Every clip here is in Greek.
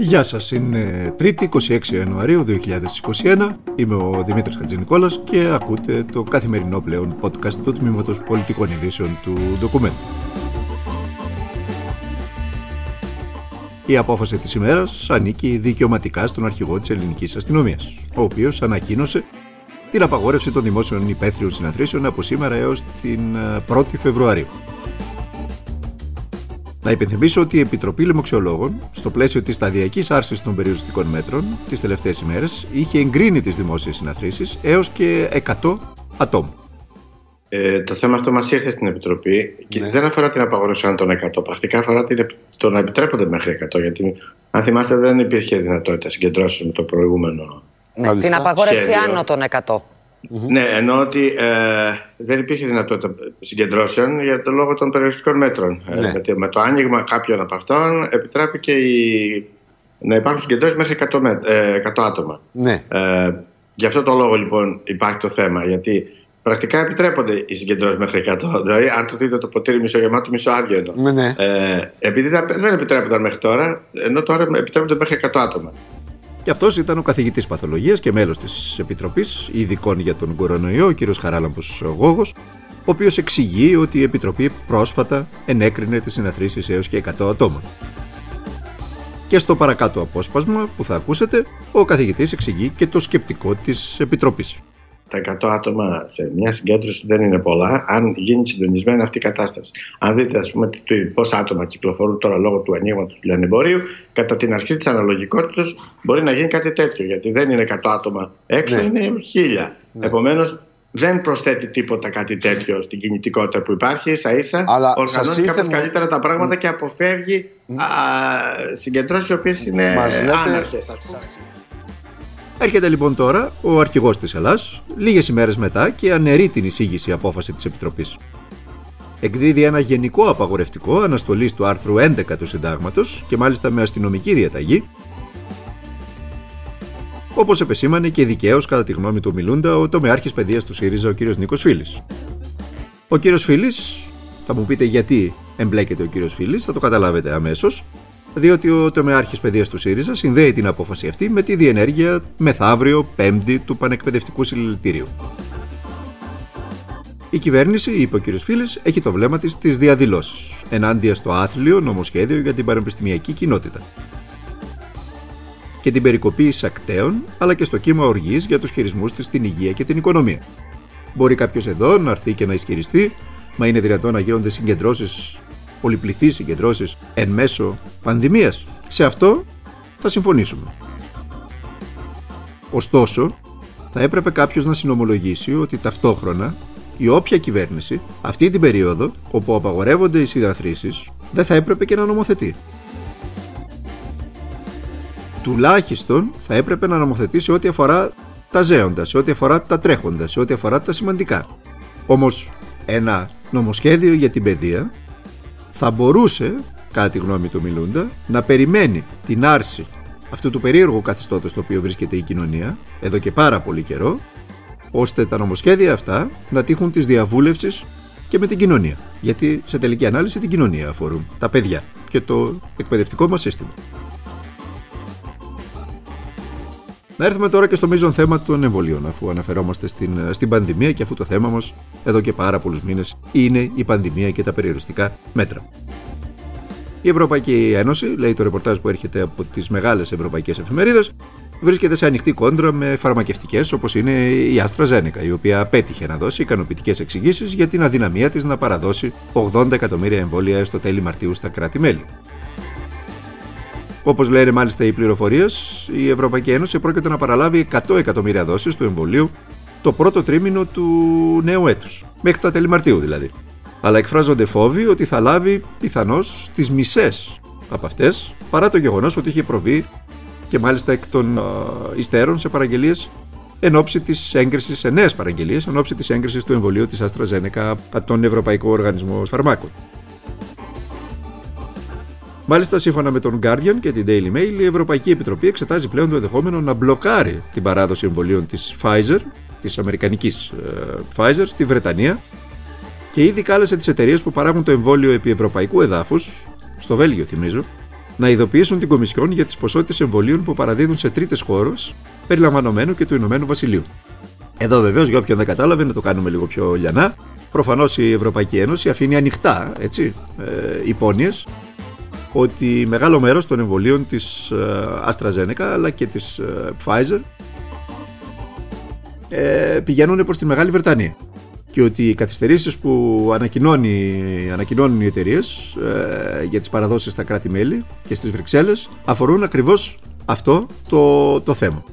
Γεια σας, είναι 3η 26 Ιανουαρίου 2021. Είμαι ο Δημήτρης Χατζηνικόλας και ακούτε το καθημερινό πλέον podcast του Τμήματος Πολιτικών Ειδήσεων του Ντοκουμέντου. Η απόφαση της ημέρας ανήκει δικαιωματικά στον αρχηγό της ελληνικής αστυνομίας, ο οποίος ανακοίνωσε την απαγόρευση των δημόσιων υπαίθριων συναθρήσεων από σήμερα έως την 1η ε, Φεβρουαρίου. Να υπενθυμίσω ότι η Επιτροπή Λοιμοξιολόγων, στο πλαίσιο της σταδιακής άρσης των περιοριστικών μέτρων τις τελευταίες ημέρες, είχε εγκρίνει τις δημόσιες συναθρήσεις έως και 100 ατόμων. Ε, το θέμα αυτό μας ήρθε στην Επιτροπή και ναι. δεν αφορά την απαγόρευση αν των 100. Πρακτικά αφορά την, το να επιτρέπονται μέχρι 100. Γιατί, αν θυμάστε, δεν υπήρχε δυνατότητα συγκεντρώσεων το προηγούμενο. Ναι, την απαγόρευση άνω των 100. Ναι, ενώ ότι ε, δεν υπήρχε δυνατότητα συγκεντρώσεων για το λόγο των περιοριστικών μέτρων. Ε, ναι. Ε, με το άνοιγμα κάποιων από αυτών επιτράπηκε η... να υπάρχουν συγκεντρώσεις μέχρι 100, 100 ε, άτομα. Ναι. Ε, γι' αυτό το λόγο λοιπόν υπάρχει το θέμα. Γιατί πρακτικά επιτρέπονται οι συγκεντρώσεις μέχρι 100. Δηλαδή, αν το δείτε το ποτήρι μισογεμάτο, μισοάδιο ενώ. Ναι, ναι. Ε, επειδή δεν επιτρέπονταν μέχρι τώρα, ενώ τώρα επιτρέπονται μέχρι 100 άτομα. Και αυτός ήταν ο καθηγητής παθολογίας και μέλος της Επιτροπής Ειδικών για τον Κορονοϊό, ο κ. Χαράλαμπος Γόγος, ο οποίος εξηγεί ότι η Επιτροπή πρόσφατα ενέκρινε τις συναθρήσεις έως και 100 ατόμων. Και στο παρακάτω απόσπασμα που θα ακούσετε, ο καθηγητής εξηγεί και το σκεπτικό της Επιτροπής τα 100 άτομα σε μια συγκέντρωση δεν είναι πολλά, αν γίνει συντονισμένη αυτή η κατάσταση. Αν δείτε, ας πούμε, πόσα άτομα κυκλοφορούν τώρα λόγω του ανοίγματος του λιανεμπορίου, κατά την αρχή της αναλογικότητας μπορεί να γίνει κάτι τέτοιο. Γιατί δεν είναι 100 άτομα έξω, ναι. είναι 1000. Ναι. Επομένως, δεν προσθέτει τίποτα κάτι τέτοιο στην κινητικότητα που υπάρχει. σα ίσα οργανώνει κάπως καλύτερα τα πράγματα και αποφεύγει συγκεντρώσεις οι οποίες είναι άναρχες. Έρχεται λοιπόν τώρα ο αρχηγός της Ελλάς, λίγες ημέρες μετά και αναιρεί την εισήγηση απόφαση της Επιτροπής. Εκδίδει ένα γενικό απαγορευτικό αναστολής του άρθρου 11 του Συντάγματος και μάλιστα με αστυνομική διαταγή, όπως επεσήμανε και δικαίως κατά τη γνώμη του Μιλούντα ο τομεάρχης παιδείας του ΣΥΡΙΖΑ ο κ. Νίκος Φίλης. Ο κ. Φίλης, θα μου πείτε γιατί εμπλέκεται ο κ. Φίλης, θα το καταλάβετε αμέσως, διότι ο τομεάρχης παιδείας του ΣΥΡΙΖΑ συνδέει την απόφαση αυτή με τη διενέργεια μεθαύριο Πέμπτη του Πανεκπαιδευτικού Συλλητηρίου. Η κυβέρνηση, είπε ο κ. Φίλης, έχει το βλέμμα της στις διαδηλώσεις ενάντια στο άθλιο νομοσχέδιο για την πανεπιστημιακή κοινότητα και την περικοπή εισακτέων αλλά και στο κύμα οργής για τους χειρισμούς της στην υγεία και την οικονομία. Μπορεί κάποιος εδώ να έρθει και να ισχυριστεί, μα είναι δυνατόν να γίνονται συγκεντρώσεις πολυπληθείς συγκεντρώσεις εν μέσω πανδημίας. Σε αυτό θα συμφωνήσουμε. Ωστόσο, θα έπρεπε κάποιος να συνομολογήσει ότι ταυτόχρονα η όποια κυβέρνηση αυτή την περίοδο όπου απαγορεύονται οι συναθρήσεις δεν θα έπρεπε και να νομοθετεί. Τουλάχιστον θα έπρεπε να νομοθετήσει ό,τι αφορά τα ζέοντα, σε ό,τι αφορά τα τρέχοντα, σε ό,τι αφορά τα σημαντικά. Όμως ένα νομοσχέδιο για την παιδεία θα μπορούσε, κατά τη γνώμη του Μιλούντα, να περιμένει την άρση αυτού του περίεργου καθεστώτος στο οποίο βρίσκεται η κοινωνία, εδώ και πάρα πολύ καιρό, ώστε τα νομοσχέδια αυτά να τύχουν της διαβούλευσης και με την κοινωνία. Γιατί σε τελική ανάλυση την κοινωνία αφορούν, τα παιδιά και το εκπαιδευτικό μας σύστημα. Να έρθουμε τώρα και στο μείζον θέμα των εμβολίων, αφού αναφερόμαστε στην, στην πανδημία και αφού το θέμα μας εδώ και πάρα πολλούς μήνες είναι η πανδημία και τα περιοριστικά μέτρα. Η Ευρωπαϊκή Ένωση, λέει το ρεπορτάζ που έρχεται από τις μεγάλες ευρωπαϊκές εφημερίδες, βρίσκεται σε ανοιχτή κόντρα με φαρμακευτικές όπως είναι η Άστρα Ζένεκα, η οποία πέτυχε να δώσει ικανοποιητικές εξηγήσεις για την αδυναμία της να παραδώσει 80 εκατομμύρια εμβόλια έως το τέλη Μαρτίου στα κράτη-μέλη. Όπως λένε μάλιστα οι πληροφορίες, η Ευρωπαϊκή Ένωση πρόκειται να παραλάβει 100 εκατομμύρια δόσεις του εμβολίου το πρώτο τρίμηνο του νέου έτους. Μέχρι τα τέλη Μαρτίου δηλαδή. Αλλά εκφράζονται φόβοι ότι θα λάβει πιθανώς τις μισές από αυτές, παρά το γεγονός ότι είχε προβεί και μάλιστα εκ των υστέρων σε παραγγελίες εν ώψη της έγκρισης, σε νέες παραγγελίες, εν ώψη της έγκρισης του εμβολίου της AstraZeneca από τον Ευρωπαϊκό Οργανισμό Φαρμάκων. Μάλιστα, σύμφωνα με τον Guardian και την Daily Mail, η Ευρωπαϊκή Επιτροπή εξετάζει πλέον το ενδεχόμενο να μπλοκάρει την παράδοση εμβολίων της Pfizer, της Αμερικανικής ε, Pfizer, στη Βρετανία και ήδη κάλεσε τις εταιρείες που παράγουν το εμβόλιο επί ευρωπαϊκού εδάφους, στο Βέλγιο θυμίζω, να ειδοποιήσουν την Κομισιόν για τις ποσότητες εμβολίων που παραδίδουν σε τρίτες χώρες, περιλαμβανομένου και του Ηνωμένου Βασιλείου. Εδώ βεβαίως, για όποιον δεν κατάλαβε, να το κάνουμε λίγο πιο λιανά. Προφανώς η Ευρωπαϊκή Ένωση αφήνει ανοιχτά έτσι, ε, υπόνοιες ότι μεγάλο μέρος των εμβολίων της AstraZeneca αλλά και της Pfizer ε, πηγαίνουν προς τη Μεγάλη Βρετανία και ότι οι καθυστερήσεις που ανακοινώνει, ανακοινώνουν οι εταιρείες ε, για τις παραδόσεις στα κράτη-μέλη και στις Βρυξέλλες αφορούν ακριβώς αυτό το, το θέμα.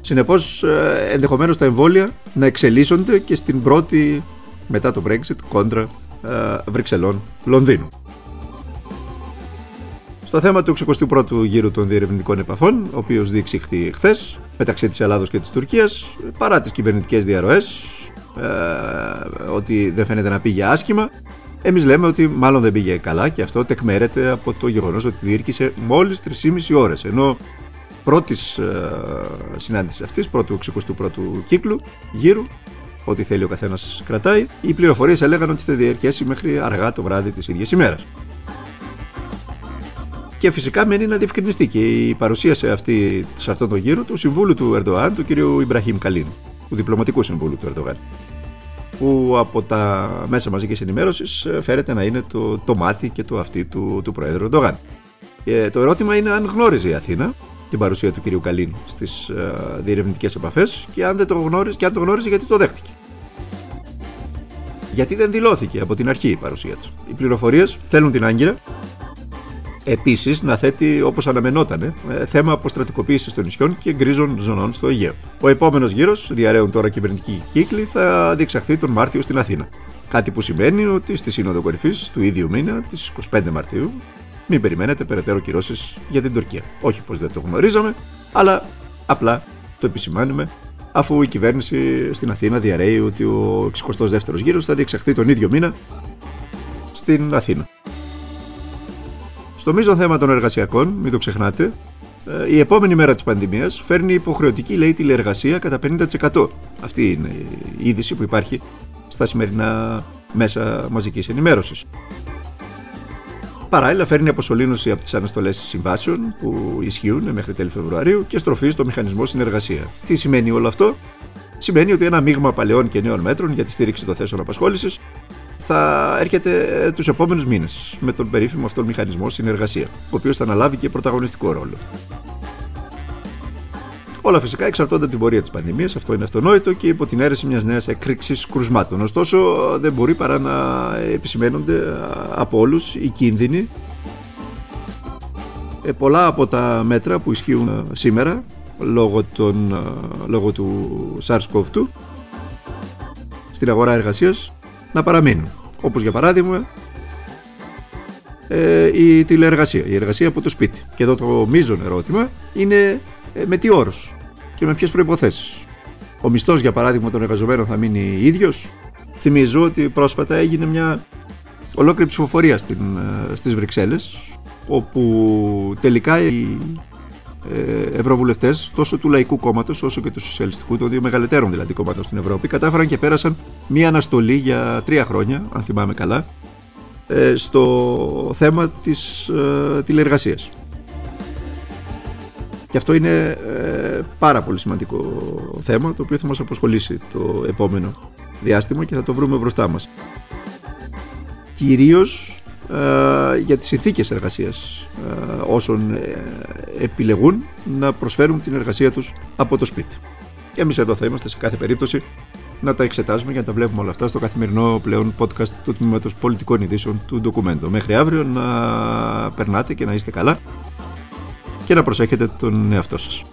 Συνεπώς ε, ενδεχομένως τα εμβόλια να εξελίσσονται και στην πρώτη μετά το Brexit κόντρα ε, Βρυξελών Λονδίνου. Στο θέμα του 61ου γύρου των διερευνητικών επαφών, ο οποίος διεξήχθη χθε μεταξύ της Ελλάδος και της Τουρκίας, παρά τις κυβερνητικές διαρροές, ε, ότι δεν φαίνεται να πήγε άσχημα, εμείς λέμε ότι μάλλον δεν πήγε καλά και αυτό τεκμέρεται από το γεγονός ότι διήρκησε μόλις 3,5 ώρες. Ενώ πρώτης ε, συνάντησης αυτής, πρώτου 61ου κύκλου γύρου, ό,τι θέλει ο καθένας κρατάει, οι πληροφορίες έλεγαν ότι θα διαρκέσει μέχρι αργά το βράδυ της ίδιας ημέρας. Και φυσικά μένει να διευκρινιστεί και η παρουσία σε, αυτή, σε αυτόν τον γύρο του συμβούλου του Ερντογάν, του κ. Ιμπραχήμ Καλίν, του διπλωματικού συμβούλου του Ερντογάν. Που από τα μέσα μαζικής ενημέρωσης ε, φέρεται να είναι το, το μάτι και το αυτή του, του Προέδρου Ερντογάν. Και το ερώτημα είναι αν γνώριζε η Αθήνα την παρουσία του κ. Καλίν στις uh, διερευνητικές επαφές και αν, δεν το γνώριζε, και αν το γνώριζε γιατί το δέχτηκε. Γιατί δεν δηλώθηκε από την αρχή η παρουσία του. Οι πληροφορίες θέλουν την Άγκυρα Επίσης, να θέτει όπως αναμενόταν ε, θέμα αποστρατικοποίησης των νησιών και γκρίζων ζωνών στο Αιγαίο. Ο επόμενος γύρος, διαραίουν τώρα κυβερνητικοί κύκλοι, θα διεξαχθεί τον Μάρτιο στην Αθήνα. Κάτι που σημαίνει ότι στη Σύνοδο Κορυφής του ίδιου μήνα, της 25 Μαρτίου, μην περιμένετε περαιτέρω κυρώσεις για την Τουρκία. Όχι πως δεν το γνωρίζαμε, αλλά απλά το επισημάνουμε αφού η κυβέρνηση στην Αθήνα διαρρέει ότι ο 62ο γύρος θα διεξαχθεί τον ίδιο μήνα στην Αθήνα. Στο μείζον θέμα των εργασιακών, μην το ξεχνάτε, ε, η επόμενη μέρα της πανδημίας φέρνει υποχρεωτική λέει τηλεεργασία κατά 50%. Αυτή είναι η είδηση που υπάρχει στα σημερινά μέσα μαζικής ενημέρωσης. Παράλληλα, φέρνει αποσωλήνωση από τις αναστολές συμβάσεων που ισχύουν μέχρι τέλη Φεβρουαρίου και στροφή στο μηχανισμό συνεργασία. Τι σημαίνει όλο αυτό, Σημαίνει ότι ένα μείγμα παλαιών και νέων μέτρων για τη στήριξη των θέσεων απασχόλησης θα έρχεται ε, τους επόμενους μήνες με τον περίφημο αυτόν μηχανισμό συνεργασία, ο οποίος θα αναλάβει και πρωταγωνιστικό ρόλο. Όλα φυσικά εξαρτώνται από την πορεία της πανδημίας, αυτό είναι αυτονόητο και υπό την αίρεση μιας νέας εκρήξης κρουσμάτων. Ωστόσο, δεν μπορεί παρά να επισημαίνονται από όλους οι κίνδυνοι. Ε, πολλά από τα μέτρα που ισχύουν ε, σήμερα λόγω, των, λόγω του SARS-CoV-2 στην αγορά εργασίας να παραμείνουν. Όπως για παράδειγμα ε, η τηλεεργασία, η εργασία από το σπίτι. Και εδώ το μείζον ερώτημα είναι ε, με τι όρους και με ποιες προϋποθέσεις. Ο μισθός για παράδειγμα των εργαζομένων θα μείνει ίδιος. Θυμίζω ότι πρόσφατα έγινε μια ολόκληρη ψηφοφορία στην, ε, στις Βρυξέλλες όπου τελικά η ε, ευρωβουλευτές τόσο του Λαϊκού Κόμματος όσο και του Σοσιαλιστικού, των δύο μεγαλύτερων δηλαδή κόμματων στην Ευρώπη, κατάφεραν και πέρασαν μία αναστολή για τρία χρόνια, αν θυμάμαι καλά, ε, στο θέμα της ε, τηλεργασίας. Και αυτό είναι πάρα πολύ σημαντικό θέμα το οποίο θα μας αποσχολήσει το επόμενο διάστημα και θα το βρούμε μπροστά μας. Κυρίως ε, για τις συνθήκες εργασίας ε, όσων ε, επιλεγούν να προσφέρουν την εργασία τους από το σπίτι. Και εμείς εδώ θα είμαστε σε κάθε περίπτωση να τα εξετάζουμε και να τα βλέπουμε όλα αυτά στο καθημερινό πλέον podcast του Τμήματος Πολιτικών Ειδήσεων του Ντοκουμέντο. Μέχρι αύριο να περνάτε και να είστε καλά και να προσέχετε τον εαυτό σας.